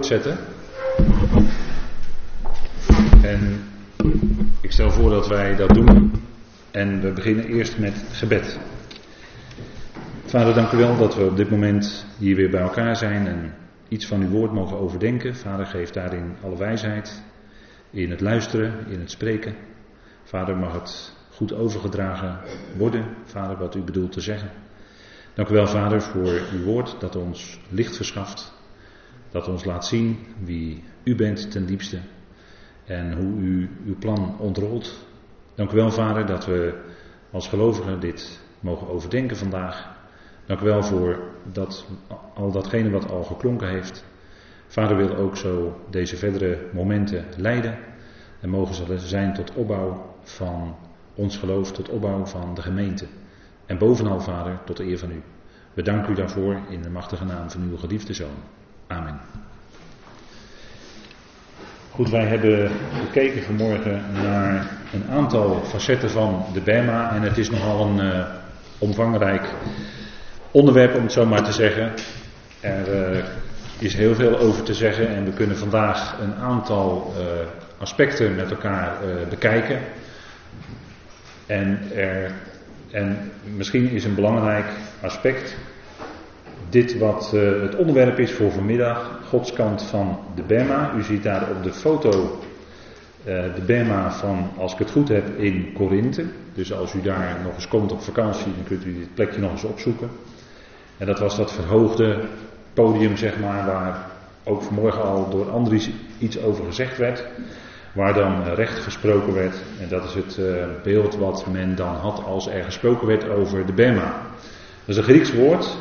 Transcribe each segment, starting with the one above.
voortzetten. En ik stel voor dat wij dat doen. En we beginnen eerst met gebed. Vader, dank u wel dat we op dit moment hier weer bij elkaar zijn en iets van uw woord mogen overdenken. Vader, geef daarin alle wijsheid. In het luisteren, in het spreken. Vader, mag het goed overgedragen worden. Vader, wat u bedoelt te zeggen. Dank u wel, Vader, voor uw woord dat ons licht verschaft. Dat ons laat zien wie u bent ten diepste. En hoe u uw plan ontrolt. Dank u wel, Vader, dat we als gelovigen dit mogen overdenken vandaag. Dank u wel voor dat, al datgene wat al geklonken heeft. Vader wil ook zo deze verdere momenten leiden. En mogen ze zijn tot opbouw van ons geloof, tot opbouw van de gemeente. En bovenal, Vader, tot de eer van u. We danken u daarvoor in de machtige naam van uw geliefde Zoon. Amen. Goed, wij hebben gekeken vanmorgen naar een aantal facetten van de BEMA. En het is nogal een uh, omvangrijk onderwerp, om het zo maar te zeggen. Er uh, is heel veel over te zeggen en we kunnen vandaag een aantal uh, aspecten met elkaar bekijken. En, er, en misschien is een belangrijk aspect dit wat uh, het onderwerp is voor vanmiddag, Gods kant van de Bema. U ziet daar op de foto uh, de Bema van, als ik het goed heb, in Korinthe. Dus als u daar nog eens komt op vakantie, dan kunt u dit plekje nog eens opzoeken. En dat was dat verhoogde podium, zeg maar, waar ook vanmorgen al door Andries iets over gezegd werd. Waar dan recht gesproken werd. En dat is het uh, beeld wat men dan had als er gesproken werd over de Bema. Dat is een Grieks woord.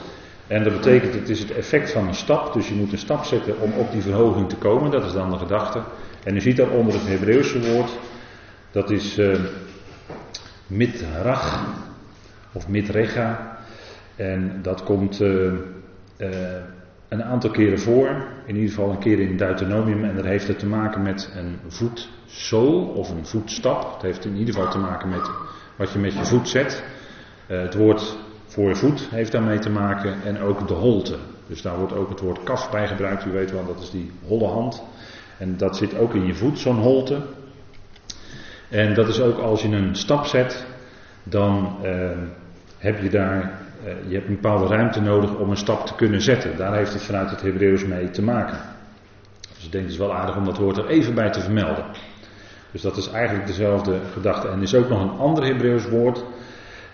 En dat betekent, het is het effect van een stap. Dus je moet een stap zetten om op die verhoging te komen. Dat is dan de gedachte. En u ziet daaronder het Hebreeuwse woord. Dat is uh, mitrach. Of mitrega. En dat komt uh, uh, een aantal keren voor. In ieder geval een keer in Deuteronomium. En dat heeft het te maken met een voetzool of een voetstap. Het heeft in ieder geval te maken met wat je met je voet zet. het woord voor voet heeft daarmee te maken en ook de holte. Dus daar wordt ook het woord kaf bij gebruikt. U weet wel, dat is die holle hand. En dat zit ook in je voet, zo'n holte. En dat is ook als je een stap zet, dan uh, heb je daar uh, je hebt een bepaalde ruimte nodig om een stap te kunnen zetten. Daar heeft het vanuit het Hebreeuws mee te maken. Dus ik denk het is wel aardig om dat woord er even bij te vermelden. Dus dat is eigenlijk dezelfde gedachte. En er is ook nog een ander Hebreeuws woord.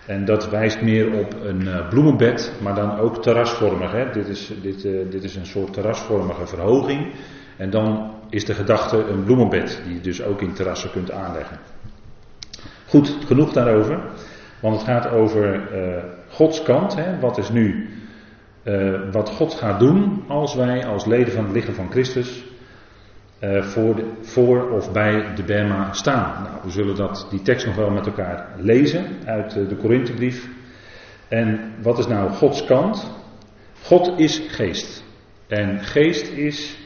En dat wijst meer op een uh, bloemenbed, maar dan ook terrasvormig. Hè? Dit, is, dit, uh, dit is een soort terrasvormige verhoging. En dan is de gedachte een bloemenbed, die je dus ook in terrassen kunt aanleggen. Goed, genoeg daarover. Want het gaat over uh, Gods kant. Hè? Wat is nu wat God gaat doen als wij als leden van het lichaam van Christus uh, voor, voor, of bij de Bema staan. Nou, we zullen dat, die tekst nog wel met elkaar lezen uit uh, de Korinthebrief. En wat is nou Gods kant? God is geest. En geest is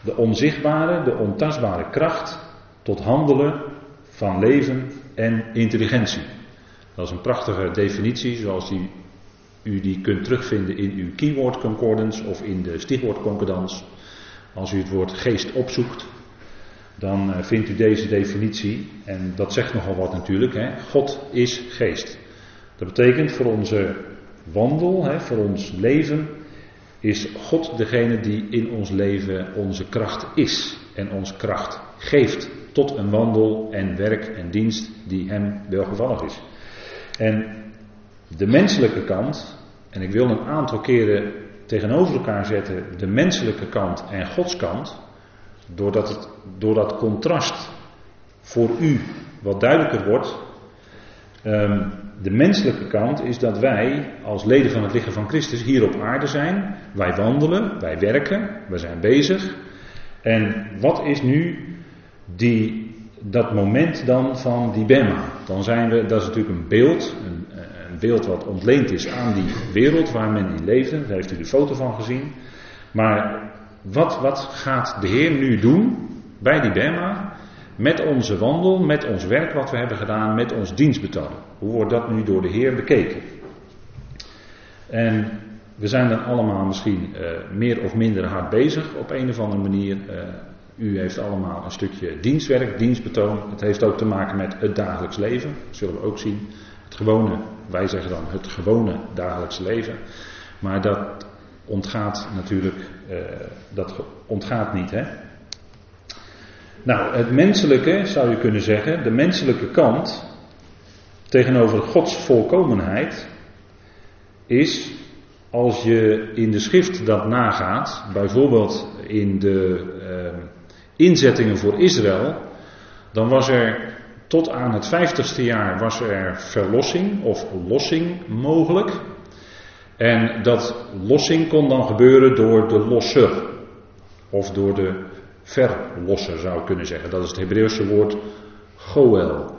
de onzichtbare, de ontastbare kracht tot handelen van leven en intelligentie. Dat is een prachtige definitie, zoals die, u die kunt terugvinden in uw keyword concordance of in de stichwoordconcordance. Als u het woord geest opzoekt, dan vindt u deze definitie. En dat zegt nogal wat natuurlijk. Hè? God is geest. Dat betekent voor onze wandel, hè, voor ons leven, is God degene die in ons leven onze kracht is. En ons kracht geeft tot een wandel en werk en dienst die hem welgevallig is. En de menselijke kant, en ik wil een aantal keren tegenover elkaar zetten de menselijke kant en Gods kant, doordat, het, door dat contrast voor u wat duidelijker wordt. Um, de menselijke kant is dat wij als leden van het lichaam van Christus hier op aarde zijn. Wij wandelen, wij werken, wij zijn bezig. En wat is nu die, dat moment dan van die Bema? Dan zijn we, dat is natuurlijk een beeld, een, beeld wat ontleend is aan die wereld waar men in leefde. Daar heeft u de foto van gezien. Maar wat, wat gaat de Heer nu doen bij die Bema? Met onze wandel, met ons werk wat we hebben gedaan, met ons dienstbetoon. Hoe wordt dat nu door de Heer bekeken? En we zijn dan allemaal misschien uh, meer of minder hard bezig op een of andere manier. Uh, u heeft allemaal een stukje dienstwerk, dienstbetoon. Het heeft ook te maken met het dagelijks leven. Dat zullen we ook zien. Het gewone, wij zeggen dan het gewone dagelijks leven. Maar dat ontgaat natuurlijk, uh, dat ontgaat niet. Hè? Nou, het menselijke zou je kunnen zeggen, de menselijke kant tegenover Gods volkomenheid is als je in de schrift dat nagaat, bijvoorbeeld in de uh, inzettingen voor Israël, dan was er tot aan het vijftigste jaar was er verlossing of lossing mogelijk. En dat lossing kon dan gebeuren door de losser. Of door de verlosser zou ik kunnen zeggen. Dat is het Hebreeuwse woord goel.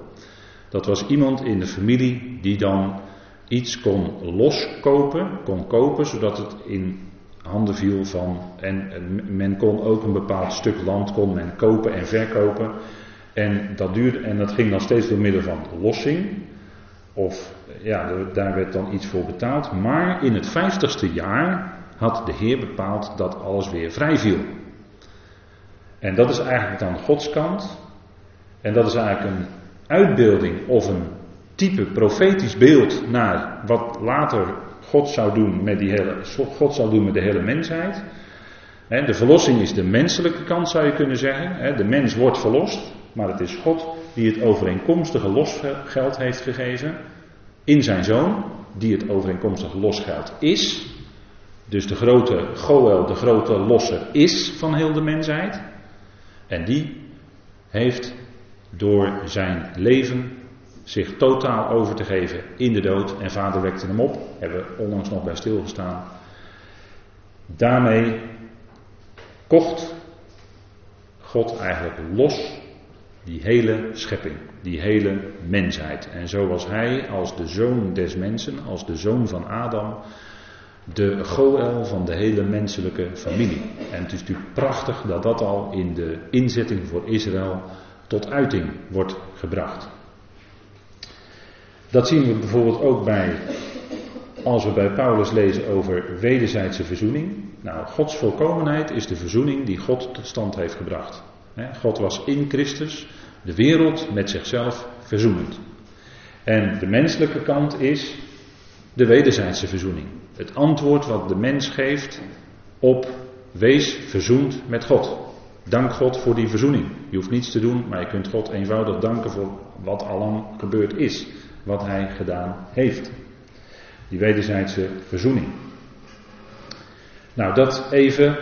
Dat was iemand in de familie die dan iets kon loskopen, kon kopen, zodat het in handen viel van. En men kon ook een bepaald stuk land kon men kopen en verkopen. En dat, duurde, en ging dan steeds door middel van lossing. Of ja, daar werd dan iets voor betaald. Maar in het vijftigste jaar had de Heer bepaald dat alles weer vrij viel. En dat is eigenlijk dan Gods kant. En dat is eigenlijk een uitbeelding of een type profetisch beeld naar wat later God zou doen met, die hele, God zou doen met de hele mensheid. De verlossing is de menselijke kant, zou je kunnen zeggen. De mens wordt verlost, maar het is God die het overeenkomstige losgeld heeft gegeven in zijn zoon, die het overeenkomstige losgeld is. Dus de grote Goel, de grote losser, is van heel de mensheid. En die heeft door zijn leven zich totaal over te geven in de dood. En vader wekte hem op. Hebben we onlangs nog bij stilgestaan. Daarmee kocht God eigenlijk los die hele schepping, die hele mensheid. En zo was hij als de zoon des mensen, als de zoon van Adam, de Goel van de hele menselijke familie. En het is natuurlijk prachtig dat dat al in de inzetting voor Israël tot uiting wordt gebracht. Dat zien we bijvoorbeeld ook bij, als we bij Paulus lezen over wederzijdse verzoening. Nou, Gods volkomenheid is de verzoening die God tot stand heeft gebracht. God was in Christus de wereld met zichzelf verzoenend. En de menselijke kant is de wederzijdse verzoening. Het antwoord wat de mens geeft op wees verzoend met God. Dank God voor die verzoening. Je hoeft niets te doen, maar je kunt God eenvoudig danken voor wat allang gebeurd is wat hij gedaan heeft. Die wederzijdse verzoening. Nou, dat even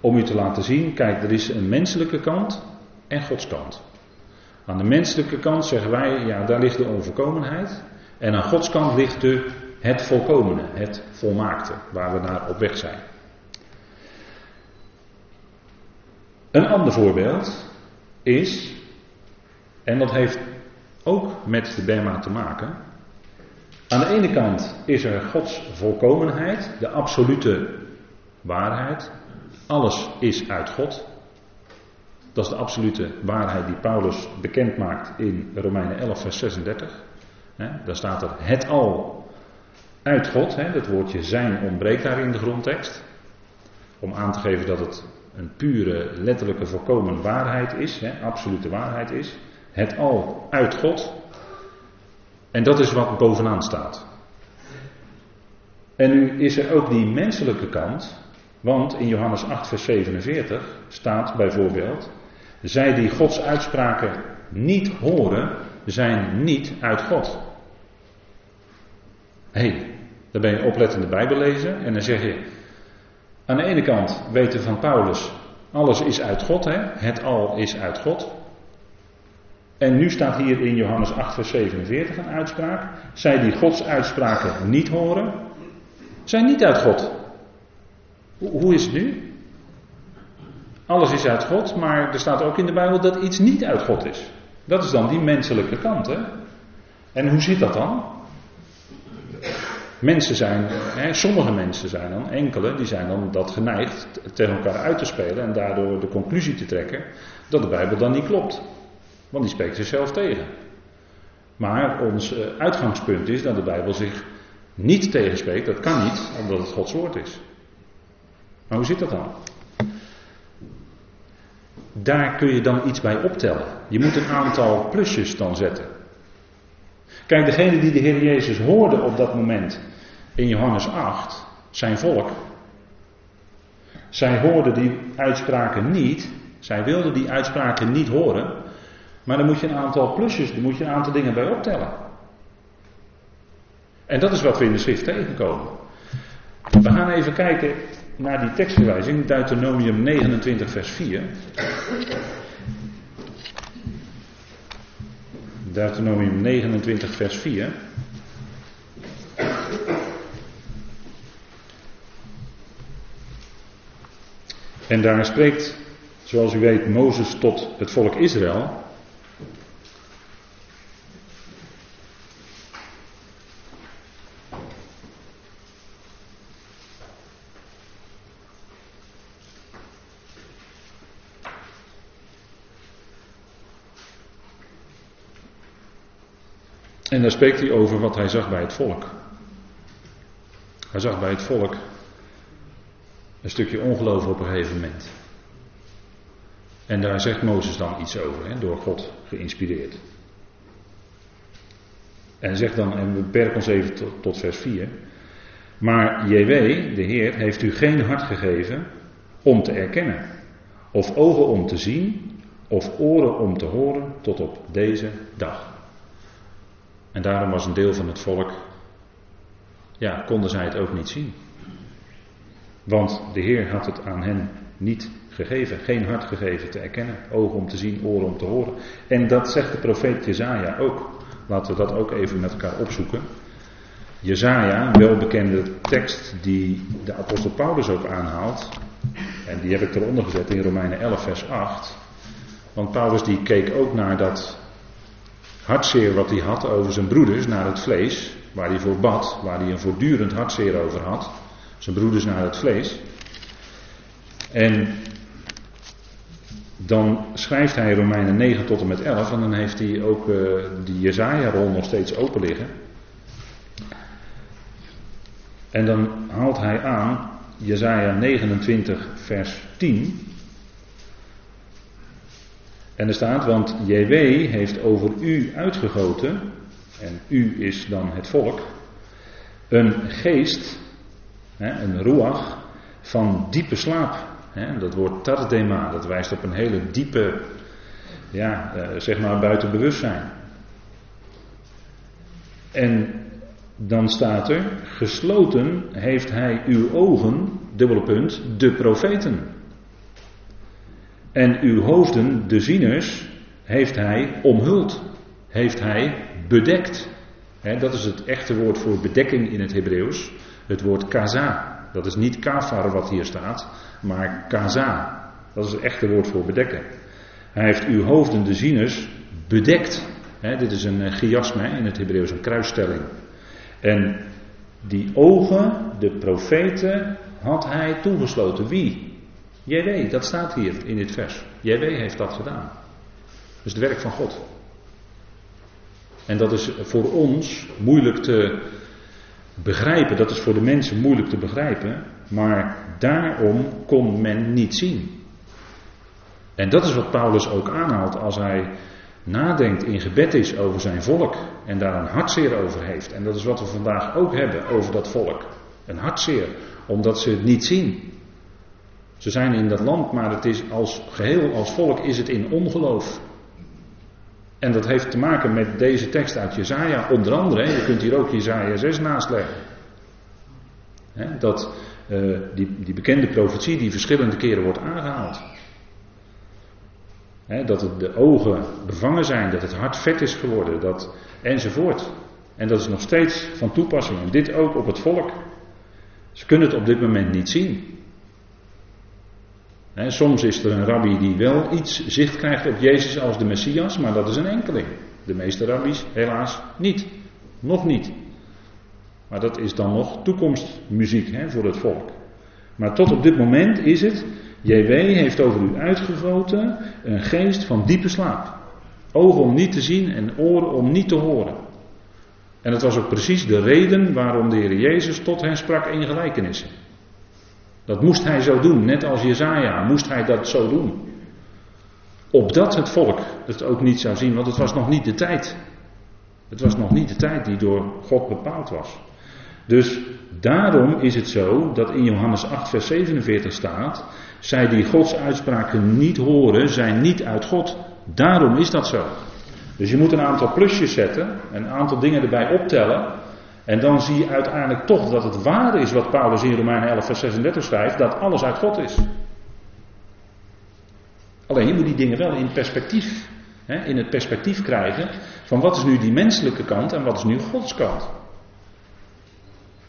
om u te laten zien. Kijk, er is een menselijke kant en Gods kant. Aan de menselijke kant zeggen wij, ja, daar ligt de onvolkomenheid. En aan Gods kant ligt de, het volkomene, het volmaakte, waar we naar op weg zijn. Een ander voorbeeld is, en dat heeft ook met de Bema te maken. Aan de ene kant is er Gods volkomenheid, de absolute waarheid. Alles is uit God. Dat is de absolute waarheid die Paulus bekend maakt in Romeinen 11, vers 36. daar staat er het al uit God. dat woordje zijn ontbreekt daar in de grondtekst. Om aan te geven dat het een pure, letterlijke, volkomen waarheid is, absolute waarheid is. Het al uit God. En dat is wat bovenaan staat. En nu is er ook die menselijke kant. Want in Johannes 8, vers 47 staat bijvoorbeeld: Zij die Gods uitspraken niet horen, zijn niet uit God. Hé, hey, dan ben je oplettende Bijbel lezen en dan zeg je: Aan de ene kant weten van Paulus, alles is uit God, hè? het al is uit God. En nu staat hier in Johannes 8, vers 47 een uitspraak. Zij die Gods uitspraken niet horen, zijn niet uit God. Hoe is het nu? Alles is uit God, maar er staat ook in de Bijbel dat iets niet uit God is. Dat is dan die menselijke kant. Hè? En hoe zit dat dan? Mensen zijn, hè, sommige mensen zijn dan, enkele, die zijn dan dat geneigd tegen elkaar uit te spelen en daardoor de conclusie te trekken dat de Bijbel dan niet klopt. Want die spreekt zichzelf tegen. Maar ons eh, uitgangspunt is dat de Bijbel zich niet tegenspreekt, dat kan niet, omdat het Gods woord is. Maar hoe zit dat dan? Daar kun je dan iets bij optellen. Je moet een aantal plusjes dan zetten. Kijk, degene die de Heer Jezus hoorde op dat moment in Johannes 8, zijn volk, zij hoorden die uitspraken niet, zij wilden die uitspraken niet horen, maar dan moet je een aantal plusjes, dan moet je een aantal dingen bij optellen. En dat is wat we in de schrift tegenkomen. We gaan even kijken naar die tekstverwijzing, Deuteronomium 29, vers 4. Deuteronomium 29, vers 4. En daar spreekt, zoals u weet, Mozes tot het volk Israël. En daar spreekt hij over wat hij zag bij het volk. Hij zag bij het volk een stukje ongeloof op een gegeven moment. En daar zegt Mozes dan iets over, hè, door God geïnspireerd. En zegt dan, en we beperken ons even tot, tot vers 4. Maar JW, de Heer, heeft u geen hart gegeven om te erkennen, of ogen om te zien, of oren om te horen, tot op deze dag. En daarom was een deel van het volk, ja, konden zij het ook niet zien. Want de Heer had het aan hen niet gegeven, geen hart gegeven te erkennen, ogen om te zien, oren om te horen. En dat zegt de profeet Jezaja ook. Laten we dat ook even met elkaar opzoeken. Jezaja, een welbekende tekst die de apostel Paulus ook aanhaalt. En die heb ik eronder gezet in Romeinen 11 vers 8. Want Paulus die keek ook naar dat hartzeer wat hij had over zijn broeders, naar het vlees. Waar hij voor bad, waar hij een voortdurend hartzeer over had zijn broeders naar het vlees. En dan schrijft hij Romeinen 9 tot en met 11 en dan heeft hij ook uh, die Jezaja-rol nog steeds open liggen. En dan haalt hij aan Jezaja 29 vers 10. En er staat, want JW heeft over u uitgegoten, en u is dan het volk, een geest een ruach van diepe slaap. dat woord tardema, dat wijst op een hele diepe, ja, eh, zeg maar buiten bewustzijn. En dan staat er, gesloten heeft hij uw ogen, dubbele punt, de profeten. En uw hoofden, de zieners, heeft hij omhuld, heeft hij bedekt. dat is het echte woord voor bedekking in het Hebreeuws. Het woord kaza. Dat is niet kafar wat hier staat, maar kaza. Dat is het echte woord voor bedekken. Hij heeft uw hoofden, de zieners, bedekt. dit is een chiasme in het Hebreeuws, een kruisstelling. En die ogen, de profeten, had hij toegesloten. Wie? JW, dat staat hier in dit vers. JW heeft dat gedaan. Dat is het werk van God. En dat is voor ons moeilijk te begrijpen. Dat is voor de mensen moeilijk te begrijpen. Maar daarom kon men niet zien. En dat is wat Paulus ook aanhaalt als hij nadenkt in gebed is over zijn volk en daar een hartzeer over heeft. En dat is wat we vandaag ook hebben over dat volk. Een hartzeer, omdat ze het niet zien. Ze zijn in dat land, maar het is als geheel, als volk, is het in ongeloof. En dat heeft te maken met deze tekst uit Jezaja, onder andere. Je kunt hier ook Jezaja 6 naast leggen. dat uh, die, die bekende profetie die verschillende keren wordt aangehaald. dat de ogen bevangen zijn, dat het hart vet is geworden, dat, enzovoort. En dat is nog steeds van toepassing. En dit ook op het volk. Ze kunnen het op dit moment niet zien soms is er een rabbi die wel iets zicht krijgt op Jezus als de Messias, maar dat is een enkeling. De meeste rabbis helaas niet. Nog niet. Maar dat is dan nog toekomstmuziek voor het volk. Maar tot op dit moment is het, JW heeft over u uitgegoten een geest van diepe slaap. Ogen om niet te zien en oren om niet te horen. En dat was ook precies de reden waarom de Heer Jezus tot hen sprak in gelijkenissen. Dat moest hij zo doen, net als Jezaja moest hij dat zo doen. Opdat het volk het ook niet zou zien, want het was nog niet de tijd. Het was nog niet de tijd die door God bepaald was. Dus daarom is het zo dat in Johannes 8, vers 47 staat: Zij die Gods uitspraken niet horen, zijn niet uit God. Daarom is dat zo. Dus je moet een aantal plusjes zetten, een aantal dingen erbij optellen. En dan zie je uiteindelijk toch dat het waar is wat Paulus in Romeinen 11, vers 36 schrijft: dat alles uit God is. Alleen je moet die dingen wel in perspectief, hè, in het perspectief krijgen van wat is nu die menselijke kant en wat is nu Gods kant.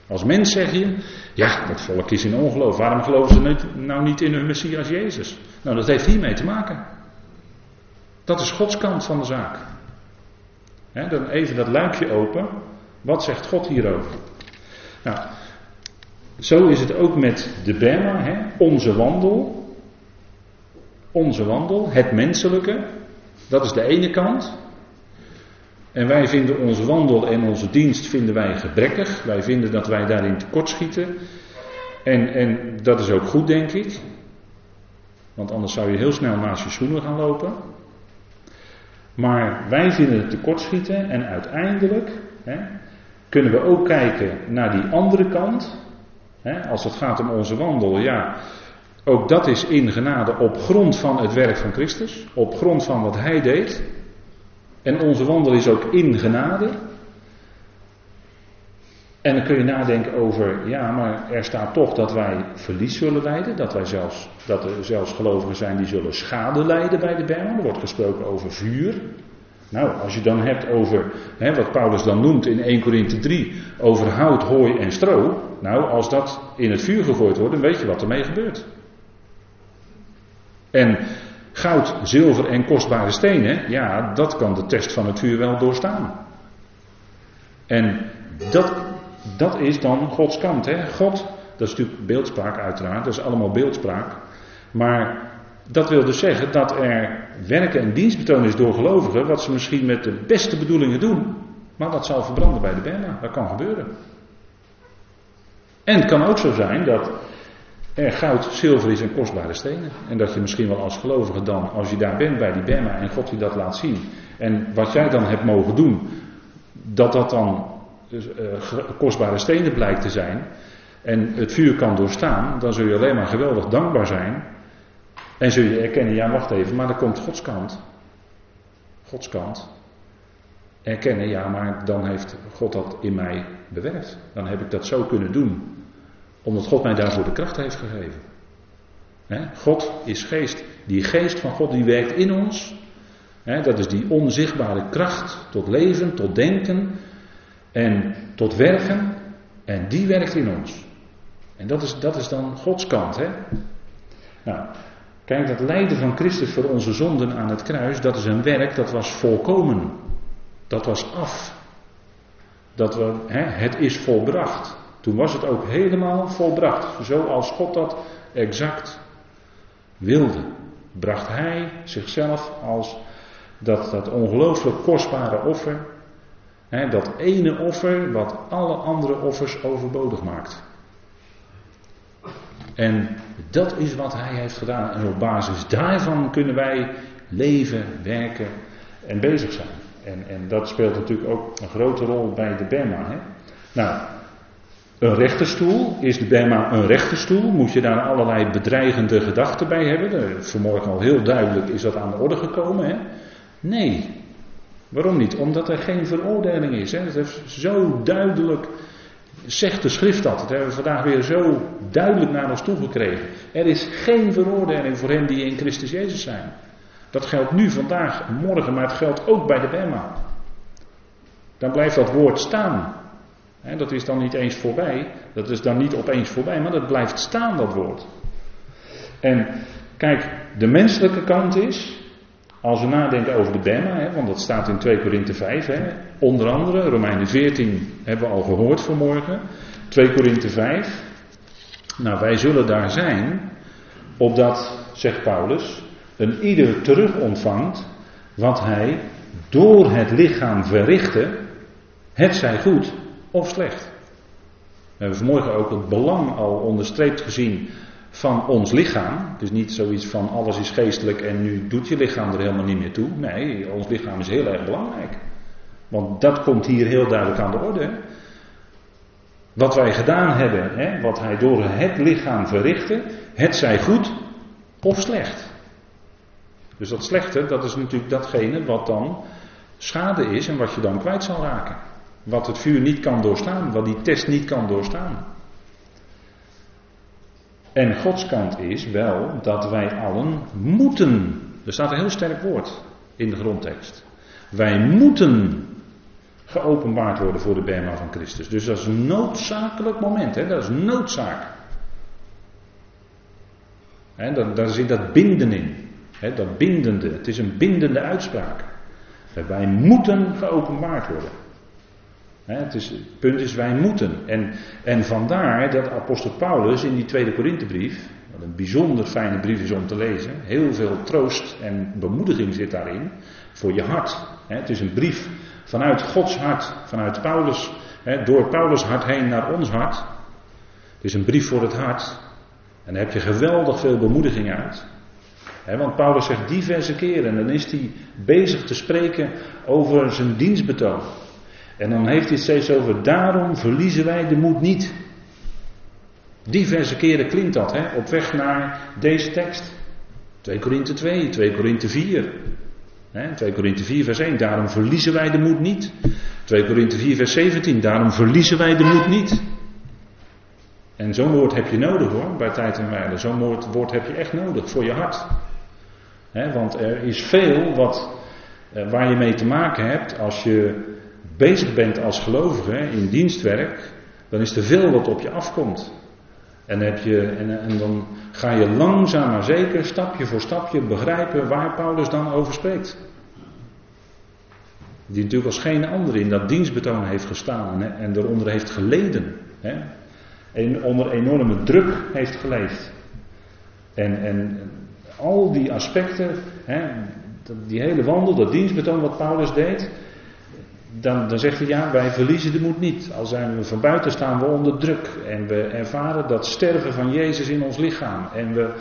Als mens zeg je, ja, dat volk is in ongeloof. Waarom geloven ze nou niet in hun Messias Jezus? Nou, dat heeft hiermee te maken. Dat is Gods kant van de zaak. dan even dat luikje open. Wat zegt God hierover? Nou, zo is het ook met de Bema, onze wandel. Onze wandel, het menselijke. Dat is de ene kant. En wij vinden onze wandel en onze dienst vinden wij gebrekkig. Wij vinden dat wij daarin tekortschieten. En, en dat is ook goed, denk ik. Want anders zou je heel snel naast je schoenen gaan lopen. Maar wij vinden het tekortschieten en uiteindelijk hè, kunnen we ook kijken naar die andere kant. Hè, als het gaat om onze wandel, ja, ook dat is in genade op grond van het werk van Christus, op grond van wat Hij deed. En onze wandel is ook in genade. En dan kun je nadenken over, ja, maar er staat toch dat wij verlies zullen lijden. Dat, wij zelfs, dat er zelfs gelovigen zijn die zullen schade lijden bij de Bijbel. Er wordt gesproken over vuur. Nou, als je dan hebt over hè, wat Paulus dan noemt in 1 Korinthe 3, over hout, hooi en stro. Nou, als dat in het vuur gegooid wordt, dan weet je wat ermee gebeurt. En Goud, zilver en kostbare stenen, ja, dat kan de test van het vuur wel doorstaan. En dat, dat is dan Gods kant. Hè? God, dat is natuurlijk beeldspraak uiteraard, dat is allemaal beeldspraak. Maar dat wil dus zeggen dat er werken en dienstbetoon is door gelovigen, wat ze misschien met de beste bedoelingen doen, maar dat zal verbranden bij de Berna. Dat kan gebeuren. En het kan ook zo zijn dat er goud, zilver is en kostbare stenen. En dat je misschien wel als gelovige dan, als je daar bent bij die Bema en God je dat laat zien. En wat jij dan hebt mogen doen, dat dat dan uh, kostbare stenen blijkt te zijn. En het vuur kan doorstaan, dan zul je alleen maar geweldig dankbaar zijn. En zul je erkennen, ja wacht even, maar dan komt Gods kant. Gods kant. Erkennen, ja maar dan heeft God dat in mij bewerkt. Dan heb ik dat zo kunnen doen omdat God mij daarvoor de kracht heeft gegeven. God is geest. Die geest van God die werkt in ons. dat is die onzichtbare kracht tot leven, tot denken en tot werken. En die werkt in ons. En dat is, dat is dan Gods kant. Hè? Nou, kijk, dat lijden van Christus voor onze zonden aan het kruis, dat is een werk dat was volkomen. Dat was af. Dat we, het is volbracht. Toen was het ook helemaal volbracht, zoals God dat exact wilde. Bracht Hij zichzelf als dat, dat ongelooflijk kostbare offer, hè, dat ene offer wat alle andere offers overbodig maakt. En dat is wat Hij heeft gedaan. En op basis daarvan kunnen wij leven, werken en bezig zijn. En, en dat speelt natuurlijk ook een grote rol bij de Bema. Hè? Nou, een rechterstoel, is de Bema een rechterstoel? Moet je daar allerlei bedreigende gedachten bij hebben? Vanmorgen al heel duidelijk is dat aan de orde gekomen. Hè? Nee. Waarom niet? Omdat er geen veroordeling is. Hè? Dat heeft zo duidelijk, zegt de schrift dat. Dat hebben we vandaag weer zo duidelijk naar ons toegekregen. Er is geen veroordeling voor hen die in Christus Jezus zijn. Dat geldt nu, vandaag, morgen, maar het geldt ook bij de Bema. Dan blijft dat woord staan dat is dan niet eens voorbij. Dat is dan niet opeens voorbij, maar dat blijft staan, dat woord. En kijk, de menselijke kant is, als we nadenken over de Bema, want dat staat in 2 Korinthe 5, onder andere, Romeinen 14 hebben we al gehoord vanmorgen, 2 Korinthe 5. Nou, wij zullen daar zijn, opdat, zegt Paulus, een ieder terug ontvangt wat hij door het lichaam verrichtte Het zij goed of slecht. We hebben vanmorgen ook het belang al onderstreept gezien van ons lichaam. Dus niet zoiets van alles is geestelijk en nu doet je lichaam er helemaal niet meer toe. Nee, ons lichaam is heel erg belangrijk. Want dat komt hier heel duidelijk aan de orde. Wat wij gedaan hebben, hè, wat hij door het lichaam verrichtte, het zij goed of slecht. Dus dat slechte, dat is natuurlijk datgene wat dan schade is en wat je dan kwijt zal raken. Wat het vuur niet kan doorstaan, wat die test niet kan doorstaan. En Gods kant is wel dat wij allen moeten. Er staat een heel sterk woord in de grondtekst. Wij moeten geopenbaard worden voor de Bema van Christus. Dus dat is een noodzakelijk moment. Hè? Dat is noodzaak. Daar, zit dat binden in. Dat bindende. Het is een bindende uitspraak. Wij moeten geopenbaard worden. Het, is, punt is, wij moeten. En, en vandaar dat apostel Paulus in die tweede Korinthebrief, wat een bijzonder fijne brief is om te lezen, heel veel troost en bemoediging zit daarin voor je hart. Het is een brief vanuit Gods hart, vanuit Paulus, door Paulus hart heen naar ons hart. Het is een brief voor het hart. En daar heb je geweldig veel bemoediging uit. want Paulus zegt diverse keren, en dan is hij bezig te spreken over zijn dienstbetoon. En dan heeft hij het steeds over, daarom verliezen wij de moed niet. Diverse keren klinkt dat, hè, op weg naar deze tekst. 2 Korinthe 2, 2 Korinthe 4. Hè, 2 Korinthe 4 vers 1, daarom verliezen wij de moed niet. 2 Korinthe 4 vers 17, daarom verliezen wij de moed niet. En zo'n woord heb je nodig hoor, bij tijd en wijle. Zo'n woord, woord heb je echt nodig voor je hart. want er is veel wat, eh, waar je mee te maken hebt als je bezig bent als gelovige in dienstwerk, dan is er veel wat op je afkomt. En, heb je, en, en, dan ga je langzaam maar zeker, stapje voor stapje, begrijpen waar Paulus dan over spreekt. Die natuurlijk als geen ander in dat dienstbetoon heeft gestaan hè, en eronder heeft geleden. Hè, en onder enorme druk heeft geleefd. En, en al die aspecten, hè, die hele wandel, dat dienstbetoon wat Paulus deed, dan, dan zegt hij ja, wij verliezen de moed niet. Al zijn we van buiten staan we onder druk. En we ervaren dat sterven van Jezus in ons lichaam. En we,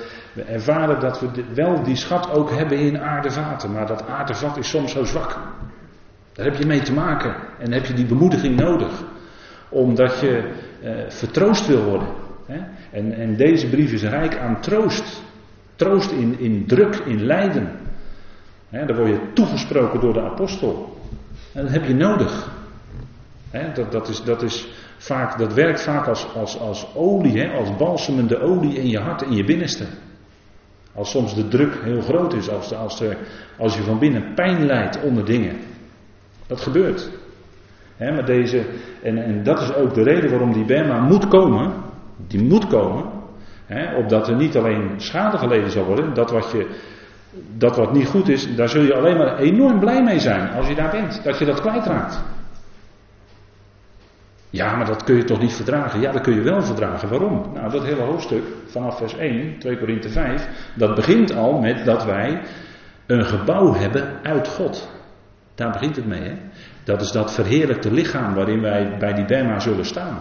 ervaren dat we wel die schat ook hebben in aardevaten. Maar dat aardevat is soms zo zwak. Daar heb je mee te maken. En heb je die bemoediging nodig. Omdat je eh, vertroost wil worden. Hè? En, en deze brief is rijk aan troost. Troost in, in druk, in lijden. Hè, daar word je toegesproken door de apostel. En dat heb je nodig. dat, dat, is, dat, is vaak, dat werkt vaak als, als, als olie, als balsemende olie in je hart, in je binnenste. Als soms de druk heel groot is, als, als, als je van binnen pijn lijdt onder dingen. Dat gebeurt. maar deze, en, en dat is ook de reden waarom die Bema moet komen. Die moet komen. opdat er niet alleen schade geleden zal worden. Dat wat je dat wat niet goed is, daar zul je alleen maar enorm blij mee zijn als je daar bent. Dat je dat kwijtraakt. Ja, maar dat kun je toch niet verdragen? Ja, dat kun je wel verdragen. Waarom? Nou, dat hele hoofdstuk vanaf vers 1, 2 Korinthe 5, dat begint al met dat wij een gebouw hebben uit God. Daar begint het mee, hè? Dat is dat verheerlijkte lichaam waarin wij bij die Bema zullen staan.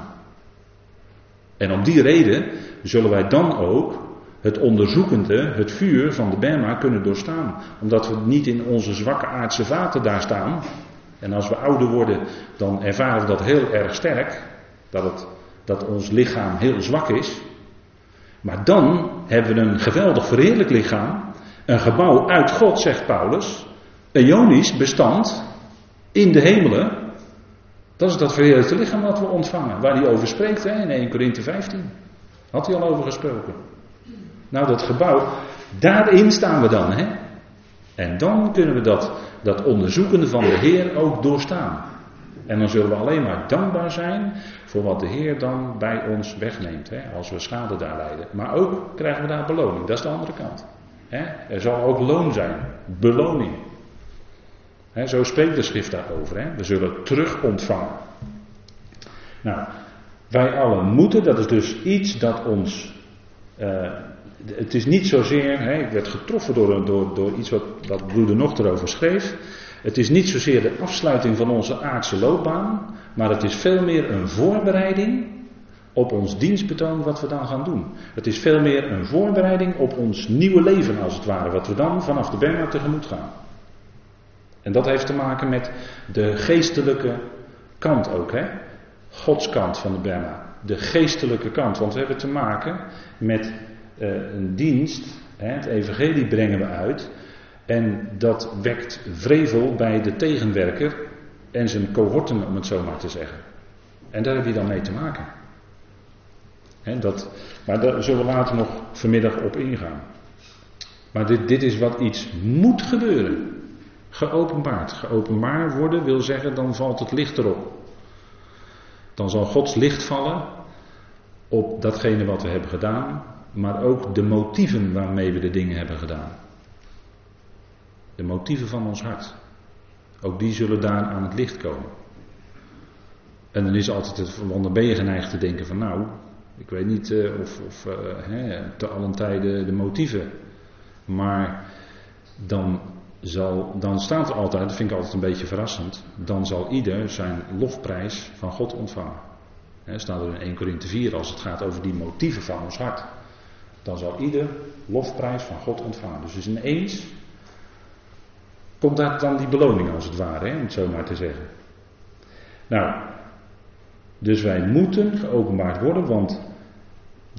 En om die reden zullen wij dan ook het onderzoekende, het vuur van de Bema kunnen doorstaan. Omdat we niet in onze zwakke aardse vaten daar staan. En als we ouder worden, dan ervaren we dat heel erg sterk. Dat, het, dat ons lichaam heel zwak is. Maar dan hebben we een geweldig verheerlijk lichaam. Een gebouw uit God, zegt Paulus. Een jonisch bestand in de hemelen. Dat is dat verheerlijkte lichaam wat we ontvangen. Waar hij over spreekt hè, in 1 Korinthe 15. Had hij al over gesproken. Nou, dat gebouw, daarin staan we dan. Hè? En dan kunnen we dat, dat onderzoekende van de Heer ook doorstaan. En dan zullen we alleen maar dankbaar zijn voor wat de Heer dan bij ons wegneemt. Hè, als we schade daar lijden. Maar ook krijgen we daar beloning. Dat is de andere kant. Hè. Er zal ook loon zijn. Beloning. Hè, zo spreekt de schrift daarover. Hè. We zullen terug ontvangen. Nou, wij allen moeten. Dat is dus iets dat ons uh, het is niet zozeer, hè, ik werd getroffen door, door, door iets wat, wat broeder nog erover schreef. Het is niet zozeer de afsluiting van onze aardse loopbaan, maar het is veel meer een voorbereiding op ons dienstbetoon wat we dan gaan doen. Het is veel meer een voorbereiding op ons nieuwe leven als het ware, wat we dan vanaf de Berma tegemoet gaan. En dat heeft te maken met de geestelijke kant ook, hè? Gods kant van de Berma. De geestelijke kant, want we hebben te maken met een dienst, het evangelie brengen we uit. En dat wekt vrevel bij de tegenwerker en zijn cohorten, om het zo maar te zeggen. En daar heb je dan mee te maken. dat, maar daar zullen we later nog vanmiddag op ingaan. Maar dit, dit is wat iets moet gebeuren. Geopenbaard. Geopenbaard worden wil zeggen, dan valt het licht erop. Dan zal Gods licht vallen op datgene wat we hebben gedaan, maar ook de motieven waarmee we de dingen hebben gedaan. De motieven van ons hart. Ook die zullen daar aan het licht komen. En dan is altijd het, dan ben je geneigd te denken van nou, ik weet niet uh, of, of uh, hè, te allen tijden de motieven. Maar dan, zal, dan staat er altijd, dat vind ik altijd een beetje verrassend, dan zal ieder zijn lofprijs van God ontvangen. Hè, staat er in 1 Korinthe 4 als het gaat over die motieven van ons hart. Dan zal ieder lofprijs van God ontvangen. Dus is ineens komt daar dan die beloning als het ware, hè, om het zo maar te zeggen. Nou, dus wij moeten geopenbaard worden, want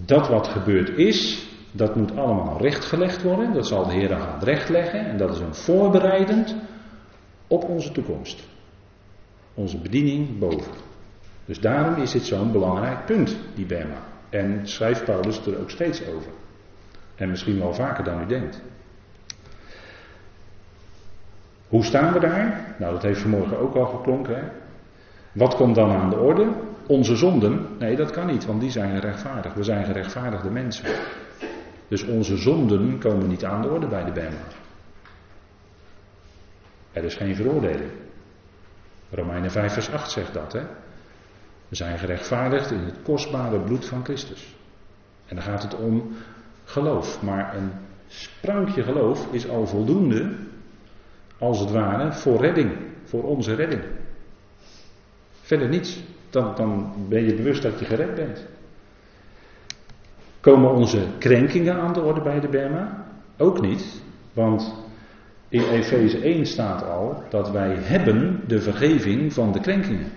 dat wat gebeurd is, dat moet allemaal rechtgelegd worden. Dat zal de Heer dan gaan rechtleggen en dat is een voorbereidend op onze toekomst. Onze bediening boven. Dus daarom is dit zo'n belangrijk punt, die Bema. En schrijft Paulus er ook steeds over. En misschien wel vaker dan u denkt. Hoe staan we daar? Nou, dat heeft vanmorgen ook al geklonken. Hè? Wat komt dan aan de orde? Onze zonden? Nee, dat kan niet, want die zijn gerechtvaardigd. We zijn gerechtvaardigde mensen. Dus onze zonden komen niet aan de orde bij de Bijbel. Er is geen veroordeling. Romeinen 5 vers 8 zegt dat. Hè? We zijn gerechtvaardigd in het kostbare bloed van Christus. En dan gaat het om geloof. Maar een sprankje geloof is al voldoende als het ware, voor redding, voor onze redding. Verder niets. Dan, dan ben je bewust dat je gered bent. Komen onze krenkingen aan de orde bij de Berma? Ook niet, want in Efeze 1 staat al dat wij hebben de vergeving van de krenkingen.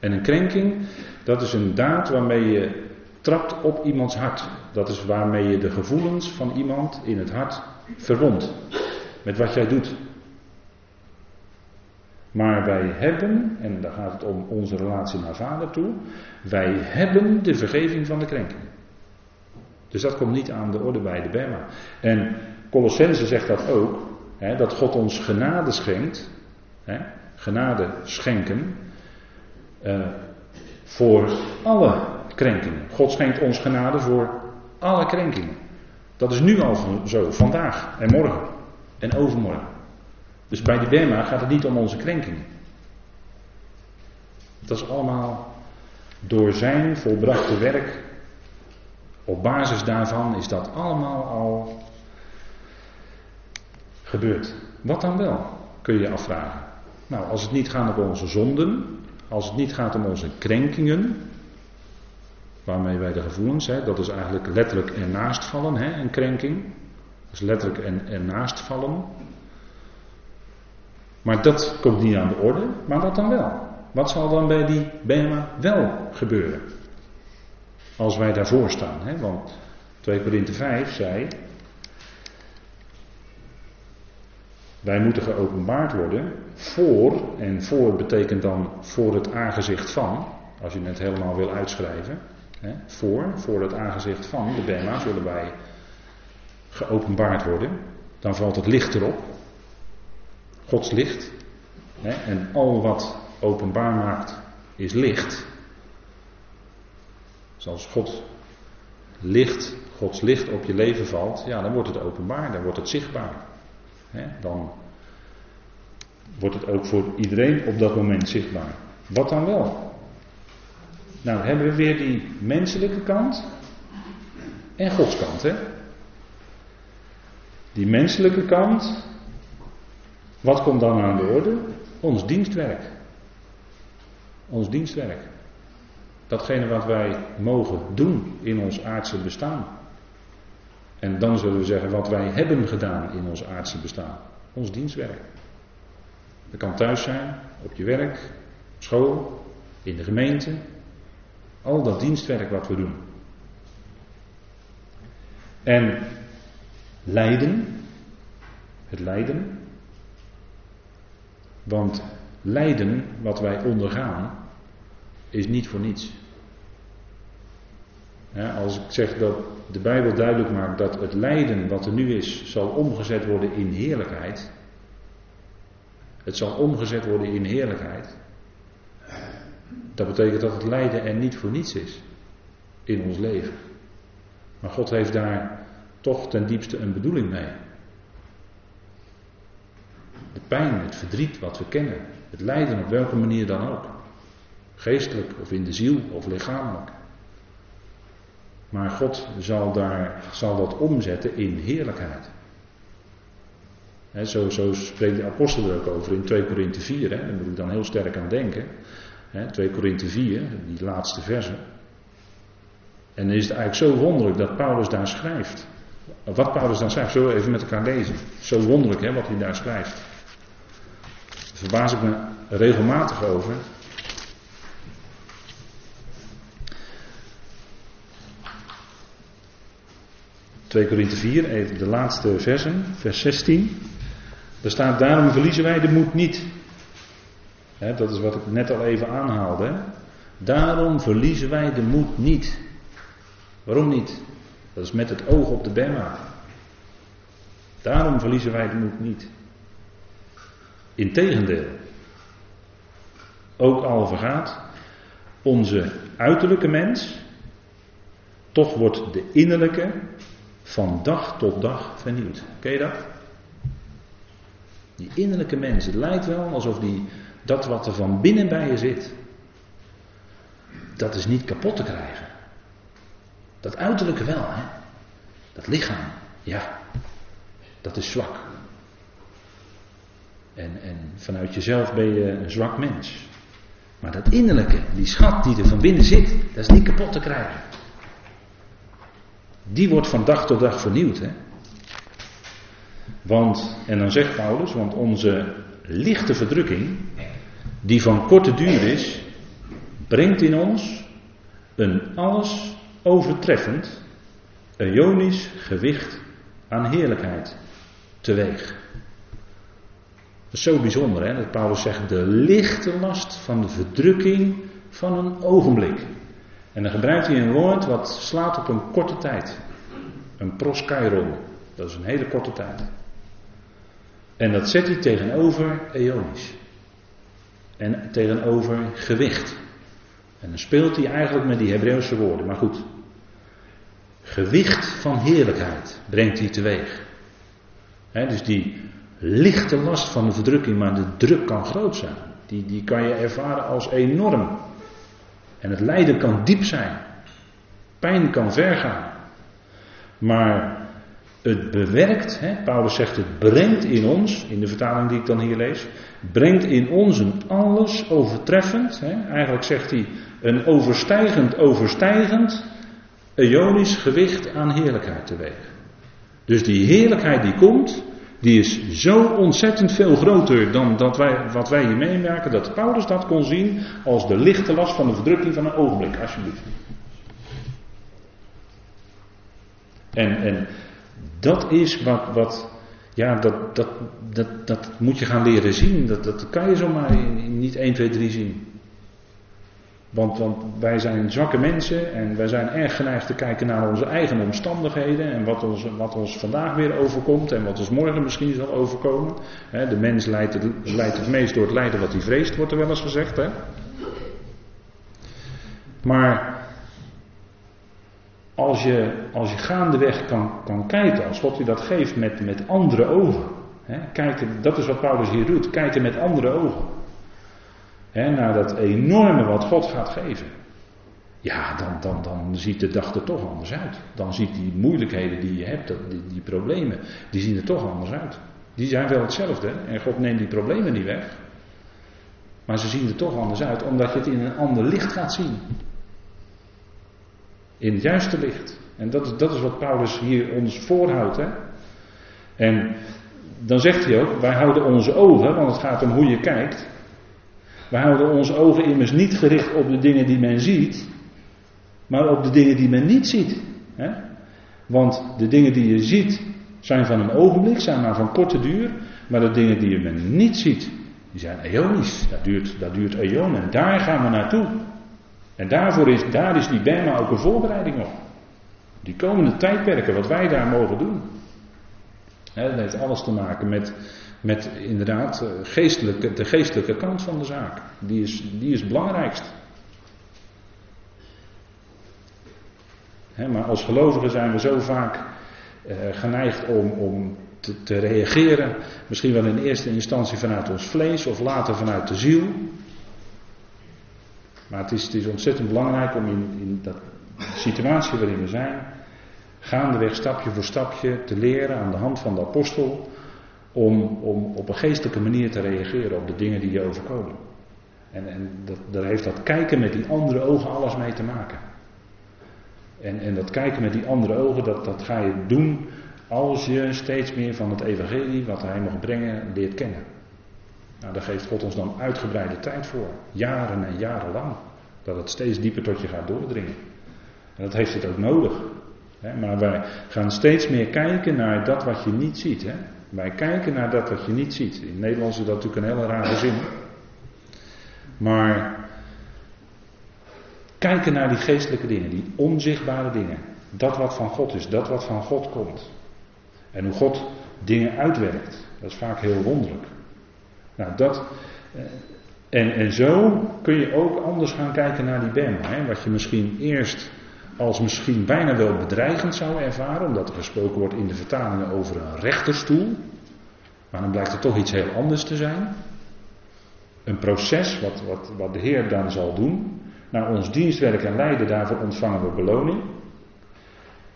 En een krenking, dat is een daad waarmee je trapt op iemands hart. Dat is waarmee je de gevoelens van iemand in het hart verwondt. Met wat jij doet. Maar wij hebben, en daar gaat het om onze relatie naar vader toe, wij hebben de vergeving van de krenking. Dus dat komt niet aan de orde bij de Bema. En Colossense zegt dat ook, hè, dat God ons genade schenkt, hè, genade schenken, uh, voor alle krenkingen. God schenkt ons genade voor alle krenkingen. Dat is nu al zo, vandaag en morgen en overmorgen. Dus bij de Bema gaat het niet om onze krenkingen. Dat is allemaal door zijn volbrachte werk. Op basis daarvan is dat allemaal al gebeurd. Wat dan wel, kun je je afvragen. Nou, als het niet gaat om onze zonden, als het niet gaat om onze krenkingen, waarmee wij de gevoelens, hè, dat is eigenlijk letterlijk ernaast vallen, hè, een krenking. Is letterlijk en ernaast vallen. Maar dat komt niet aan de orde. Maar wat dan wel? Wat zal dan bij die Bema wel gebeuren? Als wij daarvoor staan. Hè? Want 2 Korinthe 5 zei. Wij moeten geopenbaard worden voor, en voor betekent dan voor het aangezicht van, als je het helemaal wil uitschrijven, hè, voor, voor het aangezicht van de Bema zullen wij geopenbaard worden. Dan valt het licht erop, Gods licht. Hè, en al wat openbaar maakt is licht. Zoals God licht, Gods licht op je leven valt, ja, dan wordt het openbaar, dan wordt het zichtbaar. Dan wordt het ook voor iedereen op dat moment zichtbaar. Wat dan wel? Nou, hebben we weer die menselijke kant en Gods kant. Hè? Die menselijke kant, Wat komt dan aan de orde? Ons dienstwerk. Ons dienstwerk. Datgene wat wij mogen doen in ons aardse bestaan. En dan zullen we zeggen wat wij hebben gedaan in ons aardse bestaan. Ons dienstwerk. Dat kan thuis zijn, op je werk, op school, in de gemeente. Al dat dienstwerk wat we doen. En lijden, het lijden. Want lijden wat wij ondergaan is niet voor niets. als ik zeg dat de Bijbel duidelijk maakt dat het lijden wat er nu is, zal omgezet worden in heerlijkheid. Het zal omgezet worden in heerlijkheid. Dat betekent dat het lijden er niet voor niets is in ons leven. Maar God heeft daar toch ten diepste een bedoeling mee. De pijn, het verdriet wat we kennen, het lijden op welke manier dan ook. Geestelijk of in de ziel of lichamelijk. Maar God zal, daar, zal dat omzetten in heerlijkheid. zo, zo spreekt de apostel er ook over in 2 Korinthe 4. daar moet ik dan heel sterk aan denken. 2 Korinthe 4, die laatste verse. En dan is het eigenlijk zo wonderlijk dat Paulus daar schrijft. Wat Paulus dan schrijft, zullen we even met elkaar lezen. Zo wonderlijk wat hij daar schrijft. Daar verbaas ik me regelmatig over. ...2 Korinthe 4, even de laatste versen, vers 16. Er staat, daarom verliezen wij de moed niet. dat is wat ik net al even aanhaalde. Daarom verliezen wij de moed niet. Waarom niet? Dat is met het oog op de Bema. Daarom verliezen wij de moed niet. Integendeel. Ook al vergaat onze uiterlijke mens, toch wordt de innerlijke van dag tot dag vernieuwd. Ken je dat? Die innerlijke mens, het lijkt wel alsof die, dat wat er van binnen bij je zit, dat is niet kapot te krijgen. Dat uiterlijke wel, hè? Dat lichaam, ja, dat is zwak. En, en vanuit jezelf ben je een zwak mens. Maar dat innerlijke, die schat die er van binnen zit, dat is niet kapot te krijgen. Die wordt van dag tot dag vernieuwd. Hè? Want, en dan zegt Paulus, want onze lichte verdrukking, die van korte duur is, brengt in ons een alles overtreffend, ionisch gewicht aan heerlijkheid teweeg. Dat is zo bijzonder, hè? dat Paulus zegt de lichte last van de verdrukking van een ogenblik. En dan gebruikt hij een woord wat slaat op een korte tijd. Een proskairon. Dat is een hele korte tijd. En dat zet hij tegenover eonisch. En tegenover gewicht. En dan speelt hij eigenlijk met die Hebreeuwse woorden. Maar goed. Gewicht van heerlijkheid brengt hij teweeg. dus die lichte last van de verdrukking, maar de druk kan groot zijn. Die, die kan je ervaren als enorm. En het lijden kan diep zijn. Pijn kan ver gaan. Maar het bewerkt, hè, Paulus zegt het brengt in ons, in de vertaling die ik dan hier lees, brengt in ons een alles overtreffend, hè, eigenlijk zegt hij een overstijgend, overstijgend, ionisch gewicht aan heerlijkheid teweeg. Dus die heerlijkheid die komt, die is zo ontzettend veel groter dan dat wij, wat wij hier meemaken, dat Paulus dat kon zien als de lichte last van de verdrukking van een ogenblik, alsjeblieft. En, en dat is wat, wat ja, dat, dat, dat, dat moet je gaan leren zien. Dat, dat kan je zomaar niet 1, 2, 3 zien. Want, want wij zijn zwakke mensen en wij zijn erg geneigd te kijken naar onze eigen omstandigheden en wat ons, wat ons vandaag weer overkomt en wat ons morgen misschien zal overkomen. de mens leidt het, leidt het meest door het lijden wat hij vreest, wordt er wel eens gezegd. Maar als je, als je gaandeweg kan, kan kijken, als God je dat geeft met, met andere ogen. Hè, kijken, dat is wat Paulus hier doet, kijken met andere ogen. Hè, naar dat enorme wat God gaat geven. Ja, dan, dan, dan ziet de dag er toch anders uit. Dan ziet die moeilijkheden die je hebt, die, die problemen, die zien er toch anders uit. Die zijn wel hetzelfde en God neemt die problemen niet weg. Maar ze zien er toch anders uit, omdat je het in een ander licht gaat zien. In het juiste licht. En dat, dat is wat Paulus hier ons voorhoudt. Hè? En dan zegt hij ook, wij houden onze ogen, want het gaat om hoe je kijkt. Wij houden onze ogen immers niet gericht op de dingen die men ziet, maar op de dingen die men niet ziet. Hè? Want de dingen die je ziet zijn van een ogenblik, zijn maar van korte duur, maar de dingen die je men niet ziet, die zijn eonisch. Dat duurt, dat duurt eonen. Daar gaan we naartoe. En daarvoor is, daar is die Bema ook een voorbereiding op. Die komende tijdperken, wat wij daar mogen doen. dat heeft alles te maken met, met inderdaad eh, de geestelijke kant van de zaak. Die is, die is belangrijkst. maar als gelovigen zijn we zo vaak uh, geneigd om, om te, te, reageren. Misschien wel in eerste instantie vanuit ons vlees of later vanuit de ziel. Maar het is, het is ontzettend belangrijk om in, in dat situatie waarin we zijn, gaandeweg stapje voor stapje te leren aan de hand van de apostel, om, om op een geestelijke manier te reageren op de dingen die je overkomen. En, en dat, daar heeft dat kijken met die andere ogen alles mee te maken. En, en dat kijken met die andere ogen, dat, dat ga je doen als je steeds meer van het evangelie, wat hij mag brengen, leert kennen. Nou, daar geeft God ons dan uitgebreide tijd voor. Jaren en jaren lang. Dat het steeds dieper tot je gaat doordringen. En dat heeft het ook nodig. Maar wij gaan steeds meer kijken naar dat wat je niet ziet. Hè? Wij kijken naar dat wat je niet ziet. In het Nederlands is dat natuurlijk een hele rare zin. Maar kijken naar die geestelijke dingen, die onzichtbare dingen. Dat wat van God is, dat wat van God komt. En hoe God dingen uitwerkt. Dat is vaak heel wonderlijk. Nou, dat. Eh, en, en zo kun je ook anders gaan kijken naar die. Hè? Wat je misschien eerst als misschien bijna wel bedreigend zou ervaren, omdat er gesproken wordt in de vertalingen over een rechterstoel. Maar dan blijkt het toch iets heel anders te zijn. Een proces wat, wat, wat de Heer dan zal doen. Naar ons dienstwerk en lijden, daarvoor ontvangen we beloning.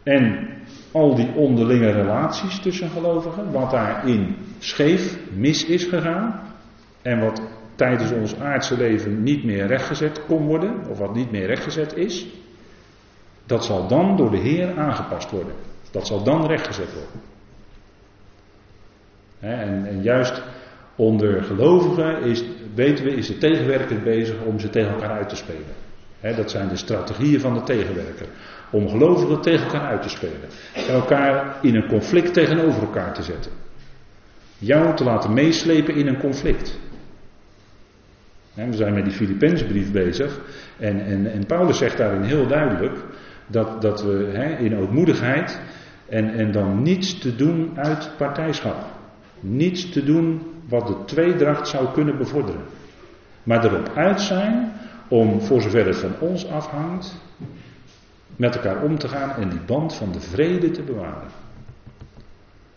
En al die onderlinge relaties tussen gelovigen, wat daarin scheef, mis is gegaan. En wat tijdens ons aardse leven niet meer rechtgezet kon worden, of wat niet meer rechtgezet is. Dat zal dan door de Heer aangepast worden. Dat zal dan rechtgezet worden. En, juist onder gelovigen is, weten we, is de tegenwerker bezig om ze tegen elkaar uit te spelen. dat zijn de strategieën van de tegenwerker. Om gelovigen tegen elkaar uit te spelen. En elkaar in een conflict tegenover elkaar te zetten. Jou te laten meeslepen in een conflict. we zijn met die Filipijnsbrief bezig. En, en, en Paulus zegt daarin heel duidelijk dat, dat we in ootmoedigheid en, en dan niets te doen uit partijschap. Niets te doen wat de tweedracht zou kunnen bevorderen. Maar erop uit zijn om, voor zover het van ons afhangt, met elkaar om te gaan en die band van de vrede te bewaren.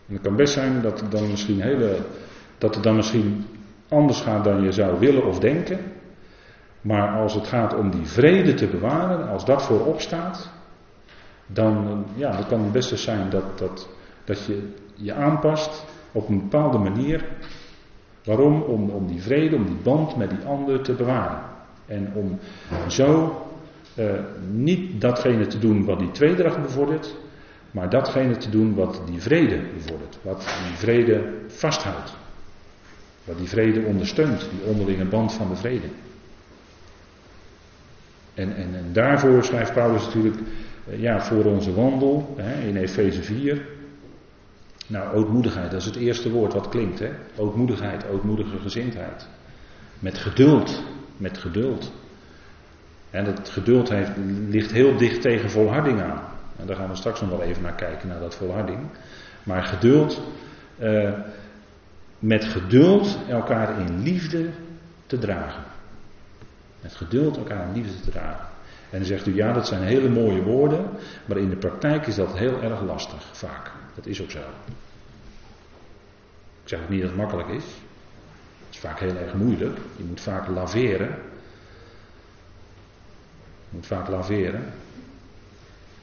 En het kan best zijn dat het dan misschien hele, dat het dan misschien anders gaat dan je zou willen of denken. Maar als het gaat om die vrede te bewaren, als dat voorop staat, dan, ja, dan kan het best zijn dat, dat, dat je je aanpast op een bepaalde manier. Waarom? Om, om die vrede, om die band met die ander te bewaren. En om zo uh, niet datgene te doen wat die tweedracht bevordert, maar datgene te doen wat die vrede bevordert. Wat die vrede vasthoudt. Wat die vrede ondersteunt, die onderlinge band van de vrede. En, en, en daarvoor schrijft Paulus natuurlijk eh, ja, voor onze wandel hè, in Efeze 4. Nou, ootmoedigheid, dat is het eerste woord wat klinkt. Hè? Ootmoedigheid, ootmoedige gezindheid. Met geduld, met geduld. En dat geduld heeft, ligt heel dicht tegen volharding aan. En daar gaan we straks nog wel even naar kijken, naar dat volharding. Maar geduld, eh, met geduld elkaar in liefde te dragen. Met geduld elkaar in liefde te dragen. En dan zegt u, ja, dat zijn hele mooie woorden, maar in de praktijk is dat heel erg lastig, vaak. Dat is ook zo. Ik zeg ook niet dat het makkelijk is. Het is vaak heel erg moeilijk. Je moet vaak laveren. Je moet vaak laveren.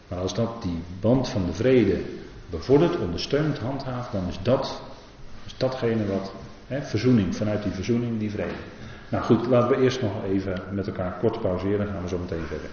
Maar als dat die band van de vrede bevordert, ondersteunt, handhaaft, dan is dat Dus datgene wat, hè, verzoening, vanuit die verzoening, die vrede. Nou goed, laten we eerst nog even met elkaar kort pauzeren dan gaan we zo meteen verder.